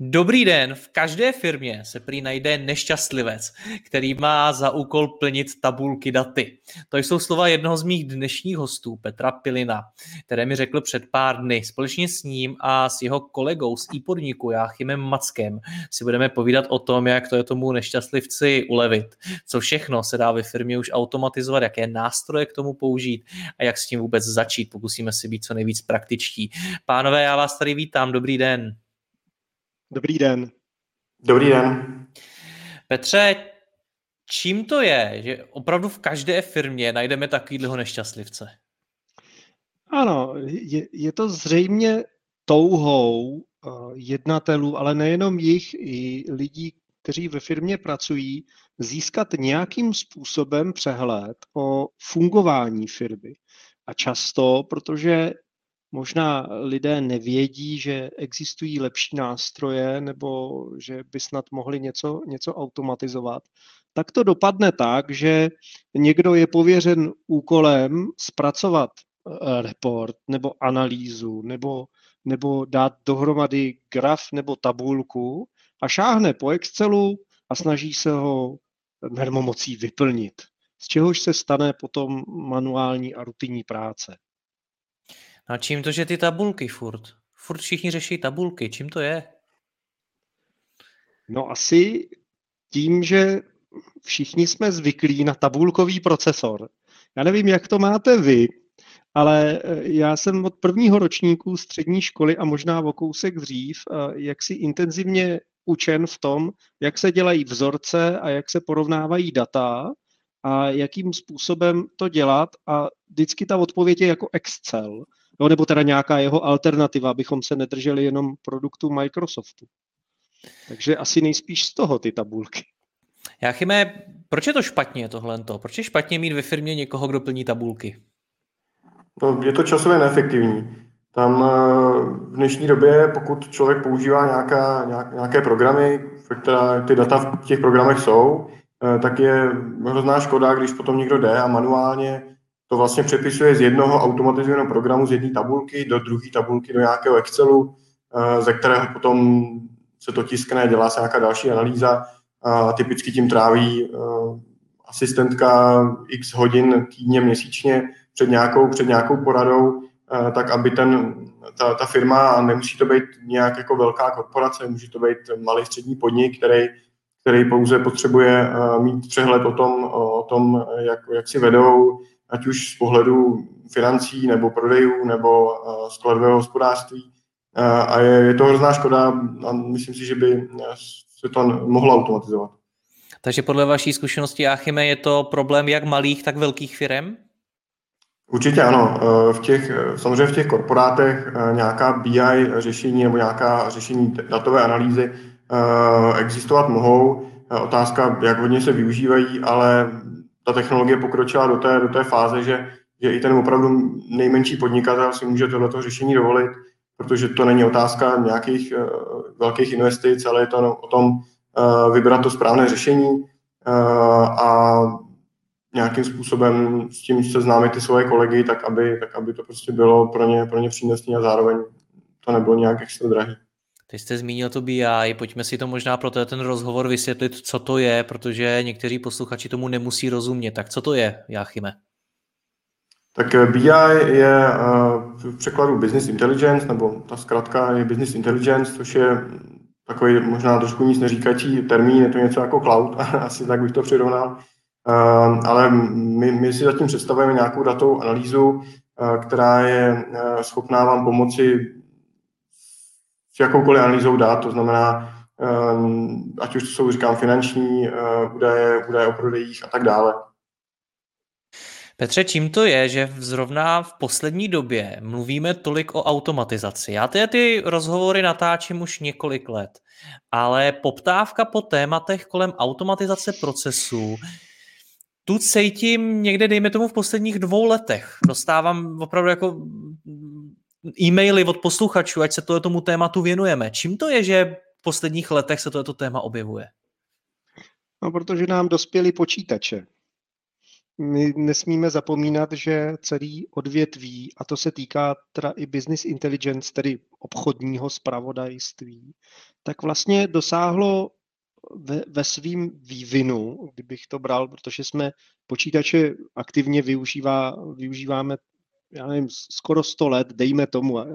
Dobrý den, v každé firmě se prý najde nešťastlivec, který má za úkol plnit tabulky daty. To jsou slova jednoho z mých dnešních hostů, Petra Pilina, které mi řekl před pár dny. Společně s ním a s jeho kolegou z e-podniku Jáchymem Mackem si budeme povídat o tom, jak to je tomu nešťastlivci ulevit, co všechno se dá ve firmě už automatizovat, jaké nástroje k tomu použít a jak s tím vůbec začít. Pokusíme si být co nejvíc praktičtí. Pánové, já vás tady vítám, dobrý den. Dobrý den. Dobrý den. Petře, čím to je, že opravdu v každé firmě najdeme takovýhleho nešťastlivce? Ano, je, je to zřejmě touhou uh, jednatelů, ale nejenom jich, i lidí, kteří ve firmě pracují, získat nějakým způsobem přehled o fungování firmy. A často, protože možná lidé nevědí, že existují lepší nástroje nebo že by snad mohli něco, něco automatizovat, tak to dopadne tak, že někdo je pověřen úkolem zpracovat eh, report nebo analýzu nebo, nebo dát dohromady graf nebo tabulku a šáhne po Excelu a snaží se ho mermomocí vyplnit, z čehož se stane potom manuální a rutinní práce. No a čím to, že ty tabulky furt? Furt všichni řeší tabulky, čím to je? No asi tím, že všichni jsme zvyklí na tabulkový procesor. Já nevím, jak to máte vy, ale eh, já jsem od prvního ročníku střední školy a možná o kousek dřív, eh, jak si intenzivně učen v tom, jak se dělají vzorce a jak se porovnávají data a jakým způsobem to dělat. A vždycky ta odpověď je jako Excel no, nebo teda nějaká jeho alternativa, abychom se nedrželi jenom produktu Microsoftu. Takže asi nejspíš z toho ty tabulky. Jáchyme, proč je to špatně tohle? Proč je špatně mít ve firmě někoho, kdo plní tabulky? No, je to časově neefektivní. Tam eh, v dnešní době, pokud člověk používá nějaká, nějaké programy, které ty data v těch programech jsou, eh, tak je hrozná škoda, když potom někdo jde a manuálně to vlastně přepisuje z jednoho automatizovaného programu, z jedné tabulky do druhé tabulky, do nějakého Excelu, eh, ze kterého potom se to tiskne, dělá se nějaká další analýza a typicky tím tráví eh, asistentka x hodin týdně, měsíčně před nějakou, před nějakou poradou, eh, tak aby ten, ta, ta firma, nemusí to být nějak jako velká korporace, může to být malý střední podnik, který, který pouze potřebuje mít přehled o tom, o tom jak, jak si vedou, ať už z pohledu financí nebo prodejů nebo uh, skladového hospodářství. Uh, a je, je to hrozná škoda a myslím si, že by se to mohlo automatizovat. Takže podle vaší zkušenosti, Jáchyme, je to problém jak malých, tak velkých firm? Určitě ano. V těch, samozřejmě v těch korporátech nějaká BI řešení nebo nějaká řešení datové analýzy existovat mohou. Otázka, jak hodně se využívají, ale ta technologie pokročila do té, do té fáze, že, že i ten opravdu nejmenší podnikatel si může tohleto řešení dovolit, protože to není otázka nějakých uh, velkých investic, ale je to o tom uh, vybrat to správné řešení uh, a nějakým způsobem s tím seznámit ty svoje kolegy, tak aby, tak aby to prostě bylo pro ně, pro ně přínosné a zároveň to nebylo nějak extra drahý. Teď jste zmínil to BI, pojďme si to možná pro ten rozhovor vysvětlit, co to je, protože někteří posluchači tomu nemusí rozumět. Tak co to je, Jáchyme? Tak eh, BI je eh, v překladu Business Intelligence, nebo ta zkrátka je Business Intelligence, což je takový možná trošku nic neříkající termín, je to něco jako cloud, asi tak bych to přirovnal. Eh, ale my, my si zatím představujeme nějakou datovou analýzu, která je schopná vám pomoci s jakoukoliv analýzou dát, to znamená ať už to jsou, říkám, finanční údaje, údaje o prodejích a tak dále. Petře, čím to je, že zrovna v poslední době mluvíme tolik o automatizaci? Já ty, ty rozhovory natáčím už několik let, ale poptávka po tématech kolem automatizace procesů tu cítím někde, dejme tomu, v posledních dvou letech. Dostávám opravdu jako e-maily od posluchačů, ať se to tomu tématu věnujeme. Čím to je, že v posledních letech se toto téma objevuje? No, protože nám dospěly počítače my nesmíme zapomínat, že celý odvětví, a to se týká teda i business intelligence, tedy obchodního spravodajství, tak vlastně dosáhlo ve, ve svým vývinu, kdybych to bral, protože jsme počítače aktivně využívá, využíváme já nevím, skoro 100 let, dejme tomu, a,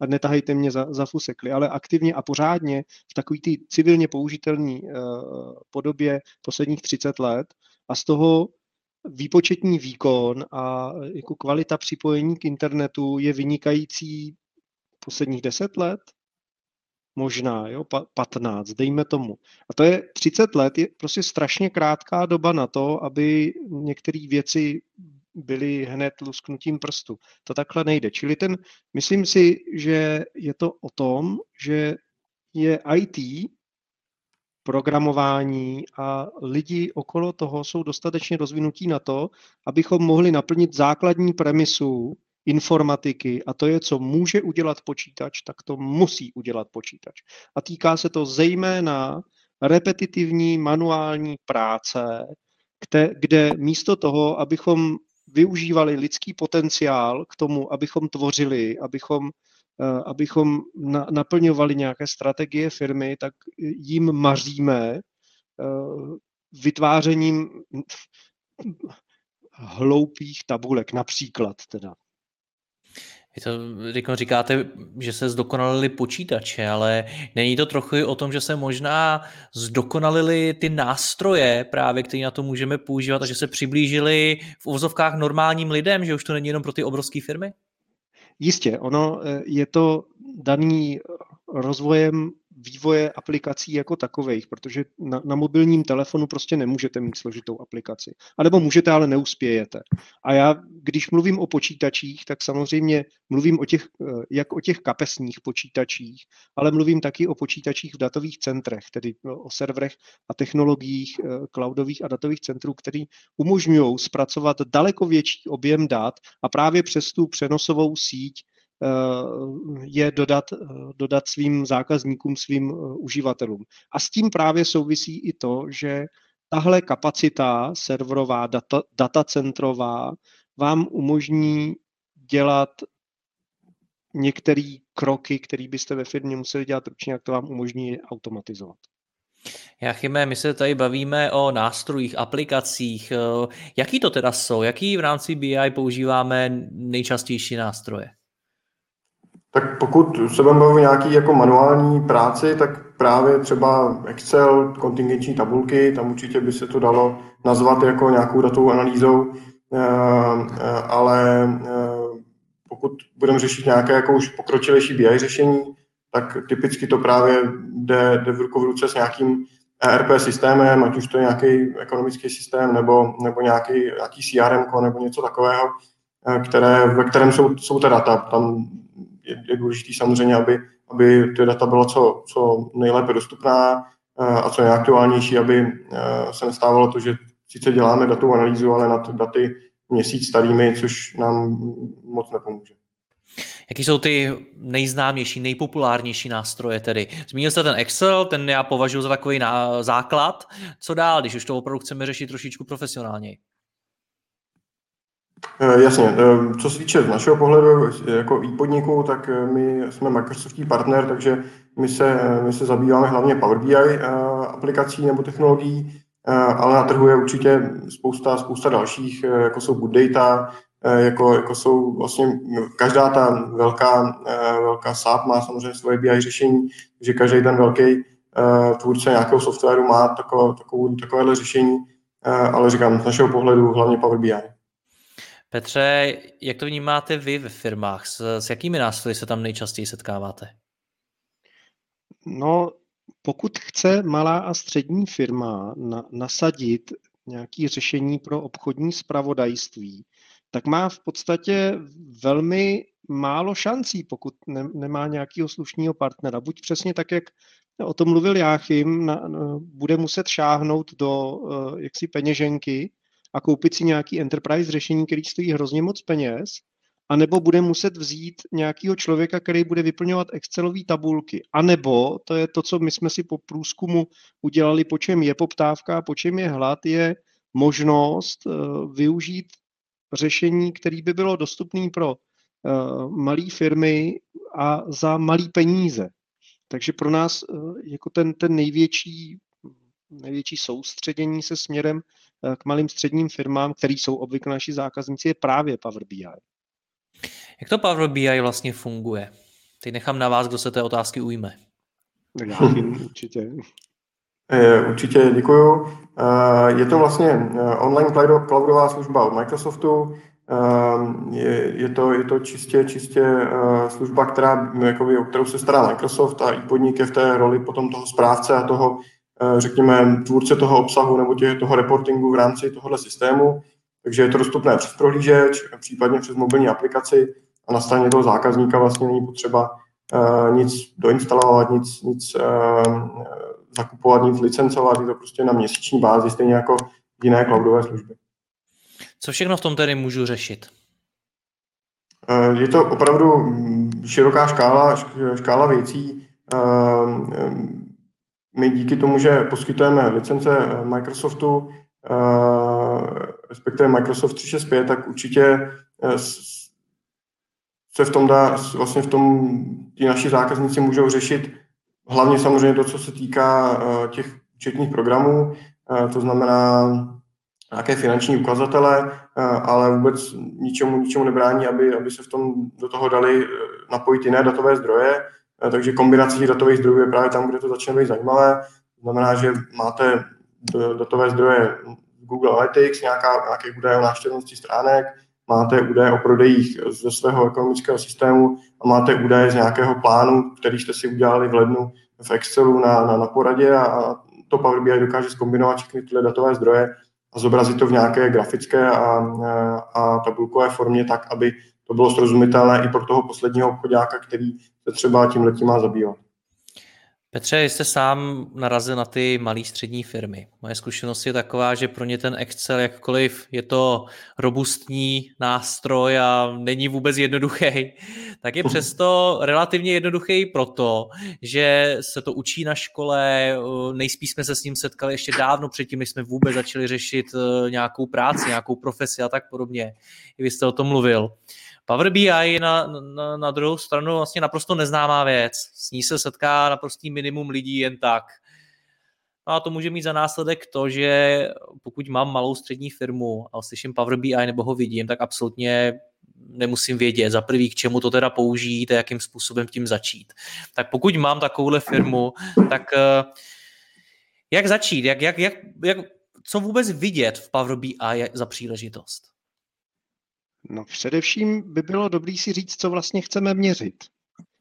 a netahejte mě za, za fusekli, ale aktivně a pořádně v takové ty civilně použitelné uh, podobě posledních 30 let a z toho výpočetní výkon a jako kvalita připojení k internetu je vynikající posledních 10 let, možná, jo, 15, dejme tomu. A to je 30 let, je prostě strašně krátká doba na to, aby některé věci byly hned lusknutím prstu. To takhle nejde. Čili ten, myslím si, že je to o tom, že je IT programování a lidi okolo toho jsou dostatečně rozvinutí na to, abychom mohli naplnit základní premisu informatiky a to je, co může udělat počítač, tak to musí udělat počítač. A týká se to zejména repetitivní manuální práce, kde, kde místo toho, abychom využívali lidský potenciál k tomu, abychom tvořili, abychom Eh, abychom na, naplňovali nějaké strategie firmy, tak jim maříme eh, vytvářením hloupých tabulek, například teda. Vy to říkáte, že se zdokonalili počítače, ale není to trochu o tom, že se možná zdokonalili ty nástroje právě, které na to můžeme používat a že se přiblížili v uvozovkách normálním lidem, že už to není jenom pro ty obrovské firmy? Jistě, ono eh, je to daný rozvojem vývoje aplikací jako takových, protože na, na mobilním telefonu prostě nemůžete mít složitou aplikaci. A nebo můžete, ale neuspějete. A já, když mluvím o počítačích, tak samozřejmě mluvím o těch, eh, jak o těch kapesních počítačích, ale mluvím taky o počítačích v datových centrech, tedy o serverech a technologiích eh, cloudových a datových centrů, které umožňují zpracovat daleko větší objem dat a právě přes tu přenosovou síť Eh, je dodat, eh, dodat svým zákazníkům, svým eh, uživatelům. A s tím právě souvisí i to, že tahle kapacita serverová, data, datacentrová vám umožní dělat některé kroky, které byste ve firmě museli dělat ručně, jak to vám umožní automatizovat. Jachime, my se tady bavíme o nástrojích, aplikacích. Jaký to teda jsou? Jaký v rámci BI používáme nejčastější nástroje? Tak pokud se budeme bavit nějaký jako manuální práci, tak právě třeba Excel, kontingenční tabulky, tam určitě by se to dalo nazvat jako nějakou datovou analýzou, eh, eh, ale eh, pokud budeme řešit nějaké jako už pokročilejší BI řešení, tak typicky to právě jde, jde v ruku v ruce s nějakým ERP systémem, ať už to je nějaký ekonomický systém nebo, nebo nějaký, nějaký CRM nebo něco takového, které, ve kterém jsou, jsou ta data. Tam je, je důležité samozřejmě, aby, aby ty data byla co, co nejlépe dostupná eh, a co nejaktuálnější, aby eh, se nestávalo to, že sice děláme datovou analýzu, ale nad daty měsíc starými, což nám moc nepomůže. Jaký jsou ty nejznámější, nejpopulárnější nástroje tedy? Zmínil jste ten Excel, ten já považuji za takový základ. Co dál, když už to opravdu chceme řešit trošičku profesionálněji? Eh, jasně. Eh, co se týče z našeho pohledu jako e-podniku, tak eh, my jsme Microsoftí partner, takže my se, my se zabýváme hlavně Power BI aplikací nebo technologií, ale na trhu je určitě spousta, spousta dalších, jako jsou Good Data, jako, jako jsou vlastně každá ta velká, velká SAP má samozřejmě svoje BI řešení, že každý ten velký tvůrce nějakého softwaru má takové, takovou, takovéhle řešení, ale říkám, z našeho pohledu hlavně Power BI. Petře, jak to vnímáte vy ve firmách? S, s jakými nástroji se tam nejčastěji setkáváte? No, pokud chce malá a střední firma na, nasadit nějaké řešení pro obchodní spravodajství, tak má v podstatě velmi málo šancí, pokud ne, nemá nějakého slušného partnera. Buď přesně tak, jak o tom mluvil Jáchym, na, na, bude muset šáhnout do uh, jaksi peněženky a koupit si nějaký enterprise řešení, který stojí hrozně moc peněz, anebo bude muset vzít nějakého člověka, který bude vyplňovat Excelové tabulky. A nebo, to je to, co my jsme si po průzkumu udělali, po čem je poptávka a po čem je hlad, je možnost uh, využít řešení, který by bylo dostupné pro uh, malé firmy a za malé peníze. Takže pro nás uh, jako ten, ten největší, největší soustředění se směrem k malým středním firmám, který jsou obvykle naši zákazníci, je právě Power BI. Jak to Power BI vlastně funguje? Teď nechám na vás, kdo se té otázky ujme. Já určitě. Určitě děkuju. Je to vlastně online cloudová služba od Microsoftu. Je, je, to, je to čistě, čistě služba, která, jakoby, o kterou se stará Microsoft a i podnik je v té roli potom toho správce a toho, řekněme, tvůrce toho obsahu nebo tě, toho reportingu v rámci tohohle systému. Takže je to dostupné přes prohlížeč, případně přes mobilní aplikaci a na straně toho zákazníka vlastně není potřeba uh, nic doinstalovat, nic, nic uh, zakupovat, nic licencovat, je to prostě na měsíční bázi, stejně jako jiné cloudové služby. Co všechno v tom tedy můžu řešit? Uh, je to opravdu široká škála, škála věcí. Uh, my díky tomu, že poskytujeme licence Microsoftu, respektive Microsoft 365, tak určitě eh, se v tom dá, vlastně v tom ti naši zákazníci můžou řešit hlavně samozřejmě to, co se týká eh, těch účetních programů, eh, to znamená nějaké finanční ukazatele, ale vůbec ničemu, ničemu nebrání, aby, aby se v tom do toho dali napojit jiné datové zdroje, takže kombinace datových zdrojů je právě tam, kde to začne být zajímavé. To znamená, že máte datové zdroje Google Analytics, nějaká, nějaké údaje o návštěvnosti stránek, máte údaje o prodejích ze svého ekonomického systému a máte údaje z nějakého plánu, který jste si udělali v lednu v Excelu na, na, na poradě a, a to Power BI dokáže zkombinovat všechny tyhle datové zdroje a zobrazit to v nějaké grafické a, a tabulkové formě tak, aby to bylo srozumitelné i pro toho posledního obchodáka, který se třeba tím letím má zabývat. Petře, jste sám narazil na ty malé střední firmy. Moje zkušenost je taková, že pro ně ten Excel, jakkoliv je to robustní nástroj a není vůbec jednoduchý, tak je přesto relativně jednoduchý proto, že se to učí na škole, nejspíš jsme se s ním setkali ještě dávno předtím, než jsme vůbec začali řešit eh, nějakou práci, nějakou profesi a tak podobně. I vy jste o tom mluvil. Power BI je na, na, na druhou stranu vlastně naprosto neznámá věc. S ní se setká naprostý minimum lidí jen tak. No a to může mít za následek to, že pokud mám malou střední firmu a slyším Power BI nebo ho vidím, tak absolutně nemusím vědět za prvý, k čemu to teda použít a jakým způsobem tím začít. Tak pokud mám takovouhle firmu, tak eh, jak začít? Jak, jak, jak, jak, co vůbec vidět v Power BI za příležitost? No především by bylo dobré si říct, co vlastně chceme měřit.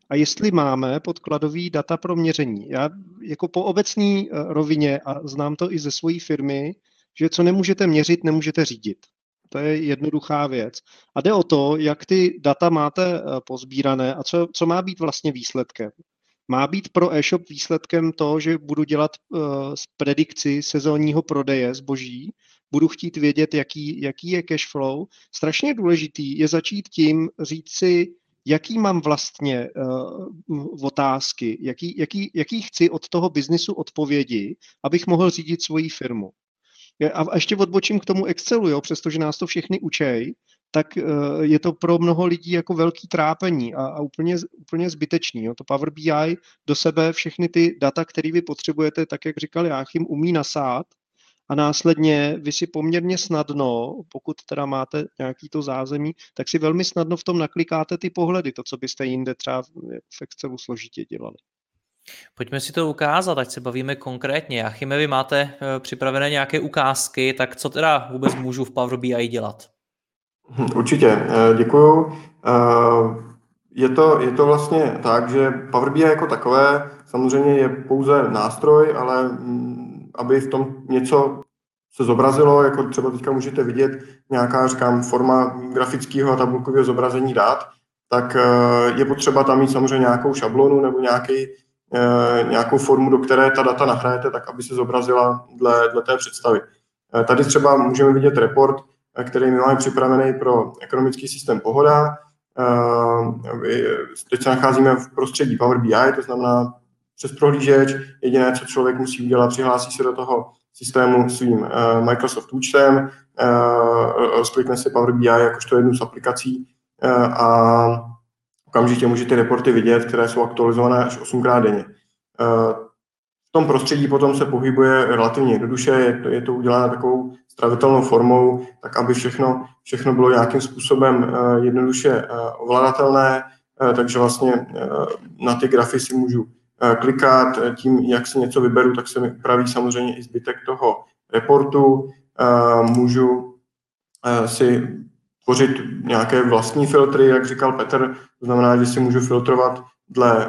A jestli máme podkladový data pro měření. Já jako po obecní eh, rovině, a znám to i ze své firmy, že co nemůžete měřit, nemůžete řídit. To je jednoduchá věc. A jde o to, jak ty data máte eh, pozbírané a co, co má být vlastně výsledkem. Má být pro e-shop výsledkem to, že budu dělat uh, predikci sezónního prodeje zboží, budu chtít vědět, jaký, jaký je cash flow. Strašně důležitý je začít tím říct si, jaký mám vlastně uh, otázky, jaký, jaký, jaký chci od toho biznisu odpovědi, abych mohl řídit svoji firmu. A ještě odbočím k tomu Excelu, jo, přestože nás to všechny učej, tak uh, je to pro mnoho lidí jako velký trápení a, a úplně, úplně zbytečný. Jo. To Power BI do sebe všechny ty data, které vy potřebujete, tak jak říkal Jáchym, umí nasát a následně vy si poměrně snadno, pokud teda máte nějaký to zázemí, tak si velmi snadno v tom naklikáte ty pohledy, to, co byste jinde třeba v Excelu složitě dělali. Pojďme si to ukázat, ať se bavíme konkrétně. Achime, vy máte eh, připravené nějaké ukázky, tak co teda vůbec můžu v Power BI dělat? Určitě, eh, děkuju. Eh, je to, je to vlastně tak, že Power BI jako takové samozřejmě je pouze nástroj, ale mm, aby v tom něco se zobrazilo, jako třeba teďka můžete vidět nějaká, říkám, forma grafického a tabulkového zobrazení dat, tak eh, je potřeba tam mít samozřejmě nějakou šablonu nebo nějaký, eh, nějakou formu, do které ta data nahrajete, tak aby se zobrazila dle, dle té představy. Eh, tady třeba můžeme vidět report, který my máme připravený pro ekonomický systém Pohoda. Teď se nacházíme v prostředí Power BI, to znamená přes prohlížeč. Jediné, co člověk musí udělat, přihlásí se do toho systému svým Microsoft účtem, rozklikne si Power BI jakožto jednu z aplikací a okamžitě můžete reporty vidět, které jsou aktualizované až 8krát denně. V tom prostředí potom se pohybuje relativně jednoduše, je to, je to uděláno takovou stravitelnou formou, tak aby všechno, všechno bylo nějakým způsobem uh, jednoduše uh, ovladatelné, uh, takže vlastně na ty grafy si můžu klikat, tím, jak si něco vyberu, tak se mi upraví samozřejmě i zbytek toho reportu, můžu si tvořit nějaké vlastní filtry, jak říkal Petr, to znamená, že si můžu filtrovat dle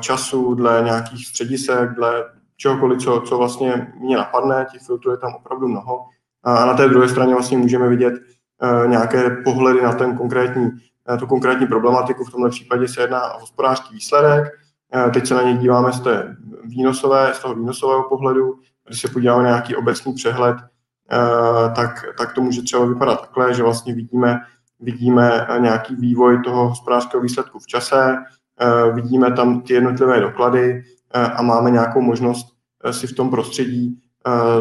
času, dle nějakých středisek, dle čehokoliv, co, co vlastně mě napadne, těch filtrů je tam opravdu mnoho. A na té druhé straně vlastně můžeme vidět nějaké pohledy na ten konkrétní, uh, tu konkrétní problematiku. V tomto případě se jedná o hospodářský výsledek. Teď se na něj díváme z, té výnosové, z toho výnosového pohledu. Když se podíváme na nějaký obecný přehled, tak, tak to může třeba vypadat takhle, že vlastně vidíme, vidíme nějaký vývoj toho hospodářského výsledku v čase, vidíme tam ty jednotlivé doklady a máme nějakou možnost si v tom prostředí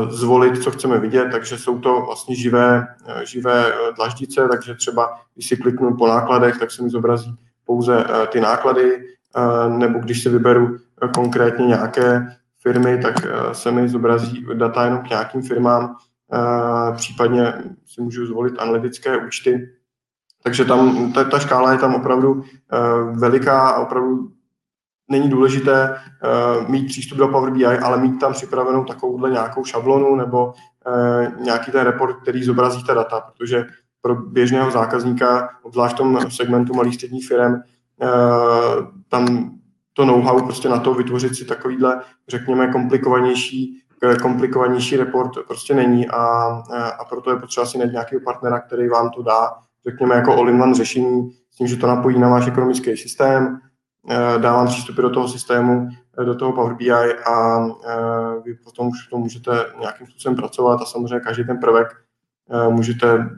zvolit, co chceme vidět, takže jsou to vlastně živé, živé dlaždice, takže třeba když si kliknu po nákladech, tak se mi zobrazí pouze ty náklady, nebo když si vyberu konkrétně nějaké firmy, tak se mi zobrazí data jenom k nějakým firmám, případně si můžu zvolit analytické účty. Takže tam ta, ta škála je tam opravdu veliká a opravdu není důležité mít přístup do Power BI, ale mít tam připravenou takovouhle nějakou šablonu nebo nějaký ten report, který zobrazí ta data, protože pro běžného zákazníka, obzvlášť v tom segmentu malých středních firm, tam to know-how prostě na to vytvořit si takovýhle, řekněme, komplikovanější komplikovanější report prostě není a, a proto je potřeba si najít nějakého partnera, který vám to dá, řekněme, jako all-in-one řešení, s tím, že to napojí na váš ekonomický systém, dá vám přístupy do toho systému, do toho Power BI a vy potom už to můžete nějakým způsobem pracovat a samozřejmě každý ten prvek můžete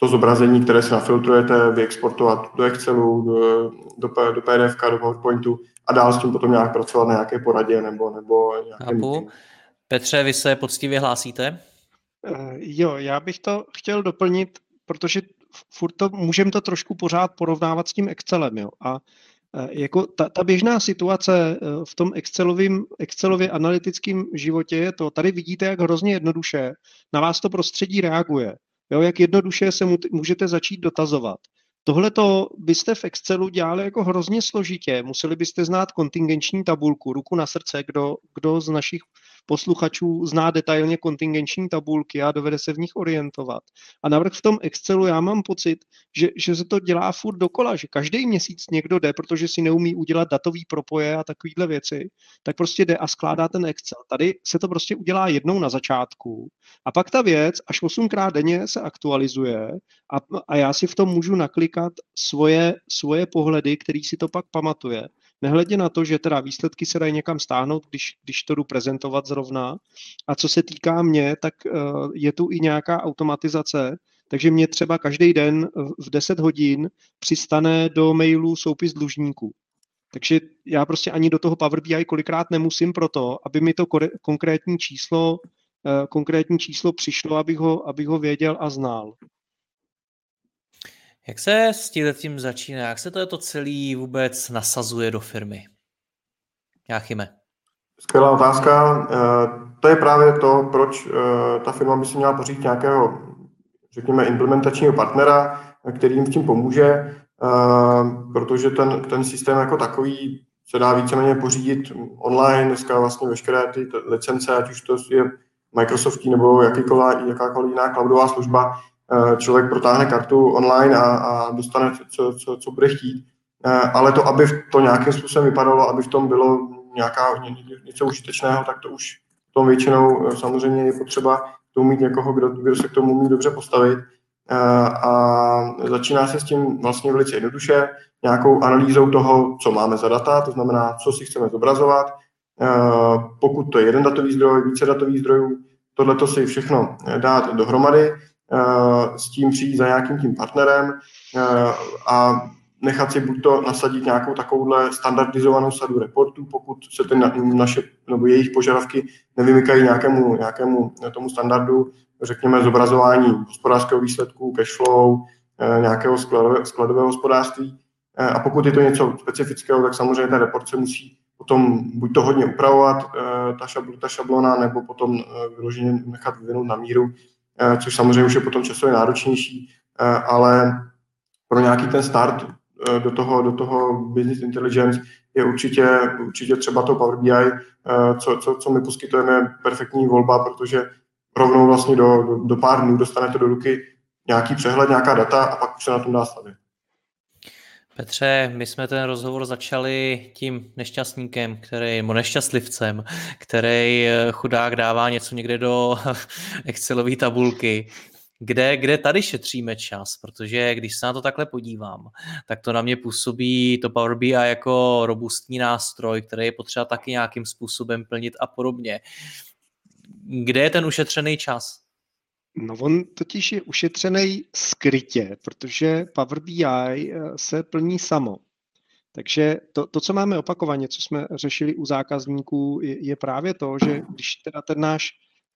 to zobrazení, které si nafiltrujete, vyexportovat do Excelu, do, do, do PDF, do PowerPointu a dál s tím potom nějak pracovat na nějaké poradě nebo, nebo nějaké. Petře, vy se poctivě hlásíte? Uh, jo, já bych to chtěl doplnit, protože furt to, můžeme to trošku pořád porovnávat s tím Excelem. Jo. A uh, jako ta, ta běžná situace uh, v tom Excelovým, Excelově analytickém životě je to, tady vidíte, jak hrozně jednoduše na vás to prostředí reaguje. Jo, jak jednoduše se můžete začít dotazovat. Tohle to byste v Excelu dělali jako hrozně složitě. Museli byste znát kontingenční tabulku, ruku na srdce, kdo, kdo z našich posluchačů zná detailně kontingenční tabulky a dovede se v nich orientovat. A navrh v tom Excelu já mám pocit, že, že se to dělá furt dokola, že každý měsíc někdo jde, protože si neumí udělat datový propoje a takovéhle věci, tak prostě jde a skládá ten Excel. Tady se to prostě udělá jednou na začátku a pak ta věc až osmkrát denně se aktualizuje a, a já si v tom můžu naklikat svoje, svoje pohledy, který si to pak pamatuje. Nehledě na to, že teda výsledky se dají někam stáhnout, když, když to jdu prezentovat zrovna. A co se týká mě, tak uh, je tu i nějaká automatizace, takže mě třeba každý den v 10 hodin přistane do mailu soupis dlužníků. Takže já prostě ani do toho Power BI kolikrát nemusím proto, aby mi to konkrétní číslo, uh, konkrétní číslo přišlo, abych ho, abych ho věděl a znal. Jak se s tím začíná? Jak se to, to celý vůbec nasazuje do firmy? Jáchyme. Skvělá otázka. Eh, to je právě to, proč eh, ta firma by si měla pořídit nějakého, řekněme, implementačního partnera, který jim s tím pomůže, eh, protože ten, ten systém jako takový se dá víceméně pořídit online. Dneska vlastně veškeré ty licence, ať už to je Microsoft nebo jakýkoliv, jakákoliv jiná cloudová služba, člověk protáhne kartu online a, a dostane, co, co, co bude chtít. ale to, aby to nějakým způsobem vypadalo, aby v tom bylo nějaká, něco užitečného, tak to už v tom většinou samozřejmě je potřeba to mít někoho, kdo, kdo se k tomu umí dobře postavit. A začíná se s tím vlastně velice jednoduše, nějakou analýzou toho, co máme za data, to znamená, co si chceme zobrazovat. Pokud to je jeden datový zdroj, více datových zdrojů, tohle si všechno dát dohromady, s tím přijít za nějakým tím partnerem a nechat si buď to nasadit nějakou takovouhle standardizovanou sadu reportů, pokud se ty naše nebo jejich požadavky nevymykají nějakému, nějakému tomu standardu, řekněme zobrazování hospodářského výsledku, cashflow, eh, nějakého skladové, skladového hospodářství. Eh, a pokud je to něco specifického, tak samozřejmě ten report se musí potom buď to hodně upravovat, eh, ta, ta šablona, nebo potom vyloženě nechat vyvinout na míru, což samozřejmě už je potom časově náročnější, ale pro nějaký ten start Eh, do toho, do toho business intelligence je určitě, určitě třeba to Power BI, eh, co, co, co my poskytujeme, perfektní volba, protože rovnou vlastně do, do, do pár dnů dostanete do ruky nějaký přehled, nějaká data a pak už se na tom dá stavit. Petře, my jsme ten rozhovor začali tím nešťastníkem, který, nebo nešťastlivcem, který eh, chudák dává něco někde do Excelové tabulky kde, kde tady šetříme čas, protože když se na to takhle podívám, tak to na mě působí to Power BI jako robustní nástroj, který je potřeba taky nějakým způsobem plnit a podobně. Kde je ten ušetřený čas? No on totiž je ušetřený skrytě, protože Power BI eh, se plní samo. Takže to, to, co máme opakovaně, co jsme řešili u zákazníků, je, je právě to, že když teda ten náš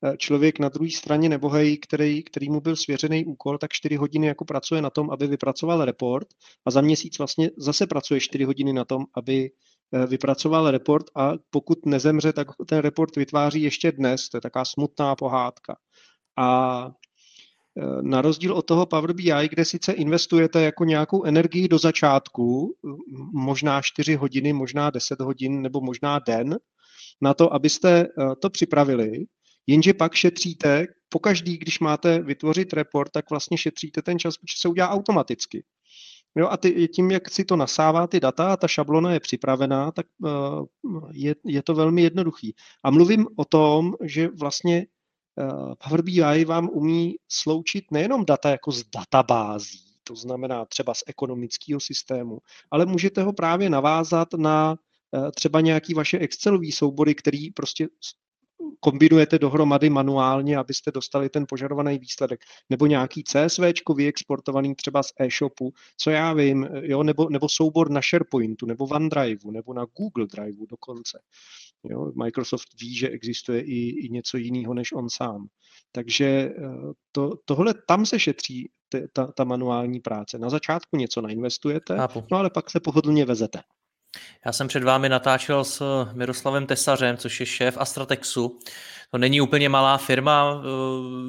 Eh, člověk na druhé straně nebohej, který, který mu byl svěřený úkol, tak 4 hodiny jako pracuje na tom, aby vypracoval report a za měsíc vlastně zase pracuje 4 hodiny na tom, aby eh, vypracoval report a pokud nezemře, tak ten report vytváří ještě dnes. To je taková smutná pohádka. A eh, na rozdíl od toho Power BI, kde sice investujete jako nějakou energii do začátku, možná 4 hodiny, možná 10 hodin nebo možná den, na to, abyste to připravili, Jenže pak šetříte, pokaždý, když máte vytvořit report, tak vlastně šetříte ten čas, protože se udělá automaticky. Jo, a ty, tím, jak si to nasává ty data a ta šablona je připravená, tak uh, je, je to velmi jednoduchý. A mluvím o tom, že vlastně Power BI vám umí sloučit nejenom data jako z databází, to znamená třeba z ekonomického systému, ale můžete ho právě navázat na uh, třeba nějaký vaše Excelové soubory, který prostě kombinujete dohromady manuálně, abyste dostali ten požadovaný výsledek. Nebo nějaký CSV vyexportovaný třeba z e-shopu, co já vím, jo, nebo, nebo soubor na SharePointu, nebo OneDriveu, nebo na Google Driveu dokonce. Jo, Microsoft ví, že existuje i, i něco jiného než on sám. Takže eh, to, tohle tam se šetří ta, ta manuální práce. Na začátku něco nainvestujete, Chápu. no ale pak se pohodlně vezete. Já jsem před vámi natáčel s Miroslavem Tesařem, což je šéf Astratexu. To není úplně malá firma. Eh,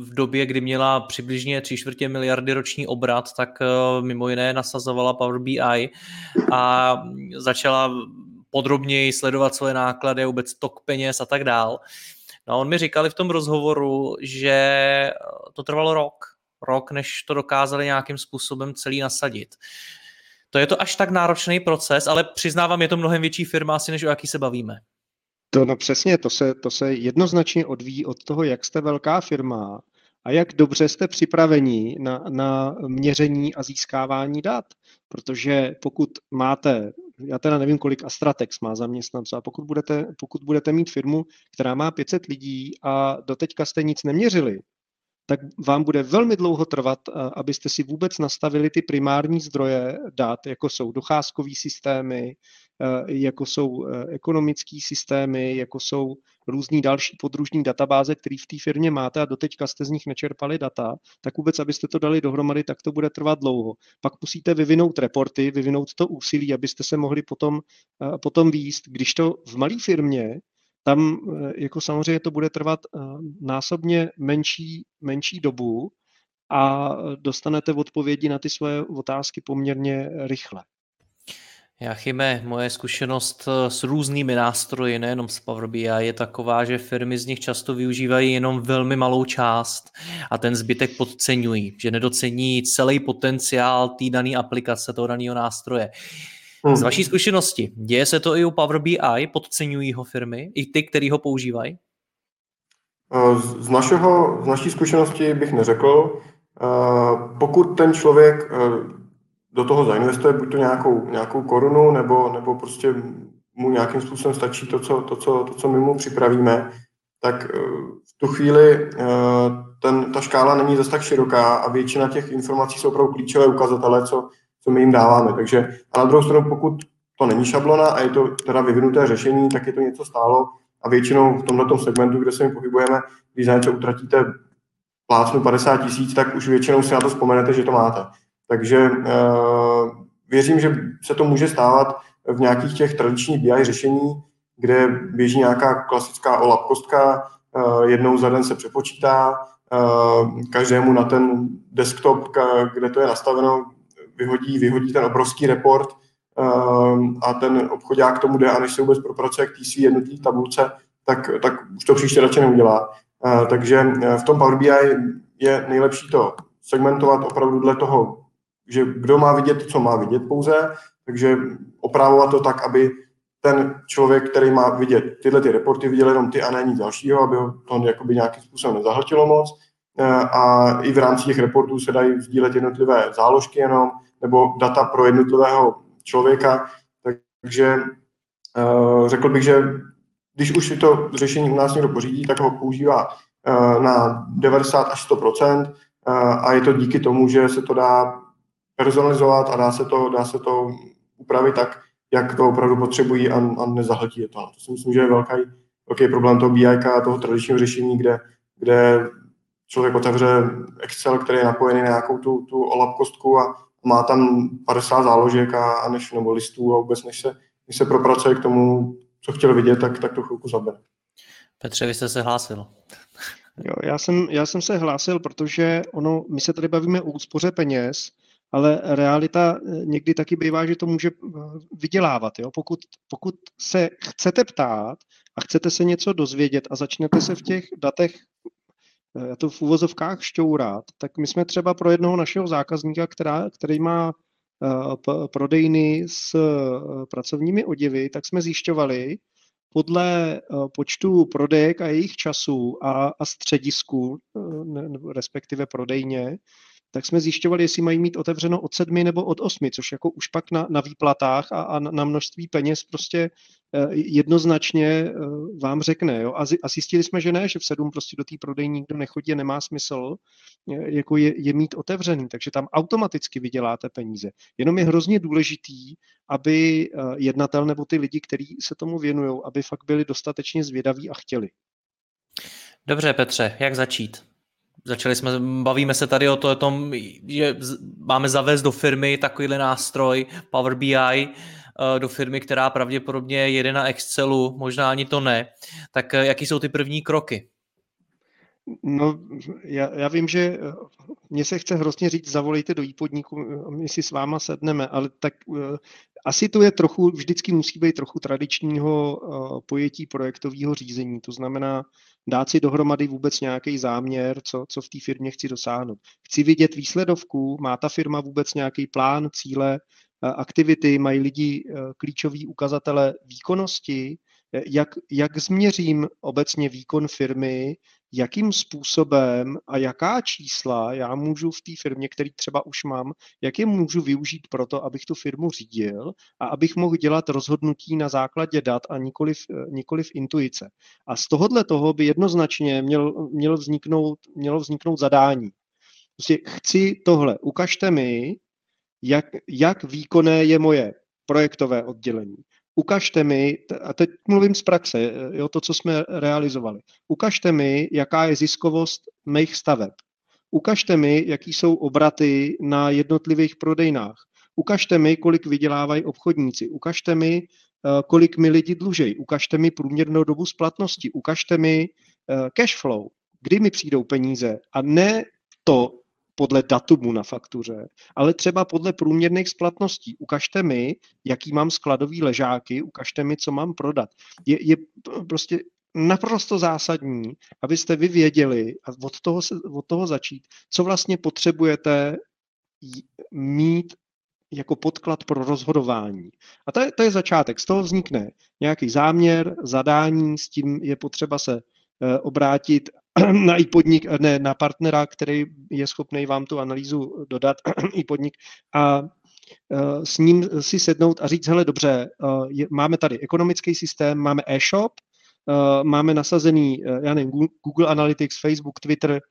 v době, kdy měla přibližně tři čtvrtě miliardy roční obrat, tak eh, mimo jiné nasazovala Power BI a začala podrobněji sledovat svoje náklady, vůbec tok peněz a tak dál. No a on mi říkal v tom rozhovoru, že to trvalo rok, rok, než to dokázali nějakým způsobem celý nasadit to je to až tak náročný proces, ale přiznávám, je to mnohem větší firma asi, než o jaký se bavíme. To no přesně, to se, to se jednoznačně odvíjí od toho, jak jste velká firma a jak dobře jste připraveni na, na měření a získávání dat. Protože pokud máte, já teda nevím, kolik Astratex má zaměstnanců, a pokud budete, pokud budete mít firmu, která má 500 lidí a doteďka jste nic neměřili, tak vám bude velmi dlouho trvat, eh, abyste si vůbec nastavili ty primární zdroje dat, jako jsou docházkové systémy, eh, jako jsou eh, ekonomické systémy, jako jsou různý další podružní databáze, které v té firmě máte a doteďka jste z nich nečerpali data, tak vůbec, abyste to dali dohromady, tak to bude trvat dlouho. Pak musíte vyvinout reporty, vyvinout to úsilí, abyste se mohli potom, potom výst. Když to v malé firmě tam eh, jako samozřejmě to bude trvat eh, násobně menší, menší dobu a dostanete odpovědi na ty svoje otázky poměrně rychle. Jachime, moje zkušenost eh, s různými nástroji, nejenom s Power BI, je taková, že firmy z nich často využívají jenom velmi malou část a ten zbytek podceňují, že nedocení celý potenciál té dané aplikace, toho daného nástroje. Hmm. Z vaší zkušenosti, děje se to i u Power BI, podceňují ho firmy, i ty, který ho používají? Z, našeho, z naší zkušenosti bych neřekl. Pokud ten člověk do toho zainvestuje buď to nějakou, nějakou korunu, nebo, nebo prostě mu nějakým způsobem stačí to co, to, co, to, co my mu připravíme, tak eh, v tu chvíli eh, ten, ta škála není zase tak široká a většina těch informací jsou opravdu klíčové ukazatele, co, co my jim dáváme. Takže a na druhou stranu, pokud to není šablona a je to teda vyvinuté řešení, tak je to něco stálo a většinou v tomto segmentu, kde se mi pohybujeme, když za něco utratíte plácnu 50 tisíc, tak už většinou si na to vzpomenete, že to máte. Takže uh, věřím, že se to může stávat v nějakých těch tradičních BI řešení, kde běží nějaká klasická OLAP kostka, uh, jednou za den se přepočítá, uh, každému na ten desktop, kde to je nastaveno, vyhodí, vyhodí ten obrovský report a ten obchodák k tomu jde a než se vůbec propracuje k TC jednotlivý tabulce, tak, tak už to příště radši neudělá. Takže v tom Power BI je nejlepší to segmentovat opravdu dle toho že kdo má vidět to, co má vidět pouze, takže opravovat to tak, aby ten člověk, který má vidět tyhle ty reporty, viděl jenom ty a ne nic dalšího, aby ho to jakoby nějakým způsobem nezahltilo moc. Eh, a i v rámci těch reportů se dají sdílet jednotlivé záložky jenom, nebo data pro jednotlivého člověka. Takže eh, řekl bych, že když už si to řešení u nás někdo pořídí, tak ho používá eh, na 90 až 100% a je to díky tomu, že se to dá personalizovat a dá se to, dá se to upravit tak, jak to opravdu potřebují a, a nezahltí je to. To si myslím, že je velký, velký problém toho BI a toho tradičního řešení, kde, kde člověk otevře Excel, který je napojený na nějakou tu, tu OLAP kostku a má tam 50 záložek a, a než, nebo listů a vůbec než se, než se propracuje k tomu, co chtěl vidět, tak, tak to chvilku zabere. Petře, vy jste se hlásil. Jo, já, jsem, já jsem se hlásil, protože ono, my se tady bavíme o úspoře peněz, ale realita eh, někdy taky bývá, že to může eh, vydělávat. Jo? Pokud, pokud se chcete ptát a chcete se něco dozvědět a začnete se v těch datech já to v úvozovkách šťourat, tak my jsme třeba pro jednoho našeho zákazníka, která, který má prodejny s pracovními oděvy, tak jsme zjišťovali podle počtu prodejek a jejich času a, a středisku, respektive prodejně, tak jsme zjišťovali, jestli mají mít otevřeno od sedmi nebo od osmi, což jako už pak na, na výplatách a, a na množství peněz prostě eh, jednoznačně eh, vám řekne. Jo? A, a zjistili jsme, že ne, že v sedm prostě do té prodejní nikdo nechodí a nemá smysl eh, jako je, je mít otevřený, takže tam automaticky vyděláte peníze. Jenom je hrozně důležitý, aby jednatel nebo ty lidi, kteří se tomu věnují, aby fakt byli dostatečně zvědaví a chtěli. Dobře, Petře, jak začít? Začali jsme, bavíme se tady o to, o tom, že máme zavést do firmy takovýhle nástroj Power BI, eh, do firmy, která pravděpodobně jede na Excelu, možná ani to ne. Tak eh, jaký jsou ty první kroky? No, já, já vím, že eh, mně se chce hrozně říct, zavolejte do výpodníku, my si s váma sedneme, ale tak asi to je trochu, vždycky musí být trochu tradičního pojetí projektového řízení. To znamená, dát si dohromady vůbec nějaký záměr, co, co v té firmě chci dosáhnout. Chci vidět výsledovku, má ta firma vůbec nějaký plán, cíle, aktivity, mají lidi klíčový ukazatele výkonnosti, jak, jak změřím obecně výkon firmy, jakým způsobem a jaká čísla já můžu v té firmě, který třeba už mám, jak je můžu využít pro to, abych tu firmu řídil a abych mohl dělat rozhodnutí na základě dat a nikoliv, nikoliv intuice. A z tohohle toho by jednoznačně měl, mělo, vzniknout, mělo vzniknout zadání. Prostě chci tohle, ukažte mi, jak, jak výkonné je moje projektové oddělení ukažte mi, a teď mluvím z praxe, jo, to, co jsme realizovali, ukažte mi, jaká je ziskovost mých staveb. Ukažte mi, jaký jsou obraty na jednotlivých prodejnách. Ukažte mi, kolik vydělávají obchodníci. Ukažte mi, eh, kolik mi lidi dlužejí. Ukažte mi průměrnou dobu splatnosti. Ukažte mi eh, cash flow, kdy mi přijdou peníze. A ne to, podle datumu na faktuře, ale třeba podle průměrných splatností. Ukažte mi, jaký mám skladový ležáky, ukažte mi, co mám prodat. Je, je prostě naprosto zásadní, abyste vy věděli a od toho, se, od toho začít, co vlastně potřebujete mít jako podklad pro rozhodování. A to je, to je začátek. Z toho vznikne nějaký záměr, zadání, s tím je potřeba se obrátit na i podnik, ne, na partnera, který je schopný vám tu analýzu dodat, i podnik, a s ním si sednout a říct, hele, dobře, je, máme tady ekonomický systém, máme e-shop, máme nasazený, já nevím, Google Analytics, Facebook, Twitter,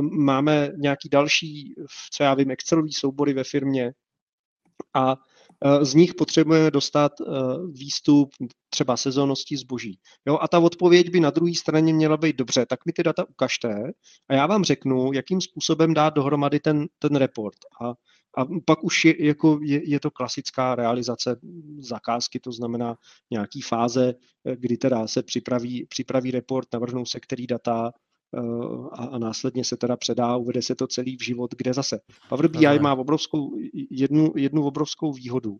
máme nějaký další, co já vím, Excelový soubory ve firmě. A z nich potřebujeme dostat eh, výstup třeba sezónnosti zboží. Jo? A ta odpověď by na druhé straně měla být dobře, tak mi ty data ukažte a já vám řeknu, jakým způsobem dát dohromady ten, ten report. A, a pak už je, jako je, je to klasická realizace zakázky, to znamená nějaký fáze, eh, kdy teda se připraví, připraví report, navrhnou se který data, a, a následně se teda předá, uvede se to celý v život, kde zase. Power BI Aha. má obrovskou, jednu, jednu obrovskou výhodu.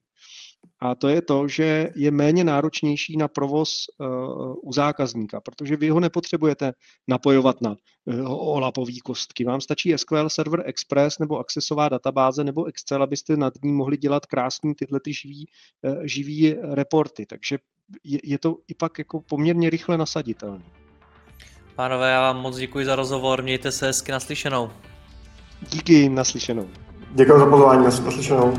A to je to, že je méně náročnější na provoz uh, u zákazníka, protože vy ho nepotřebujete napojovat na uh, olapové kostky. Vám stačí SQL Server Express nebo accessová databáze nebo Excel, abyste nad ní mohli dělat krásný tyhle ty živý, uh, živý reporty. Takže je, je to i pak jako poměrně rychle nasaditelné. Pánové, já vám moc děkuji za rozhovor, mějte se hezky naslyšenou. Díky, naslyšenou. Děkuji za pozvání, naslyšenou.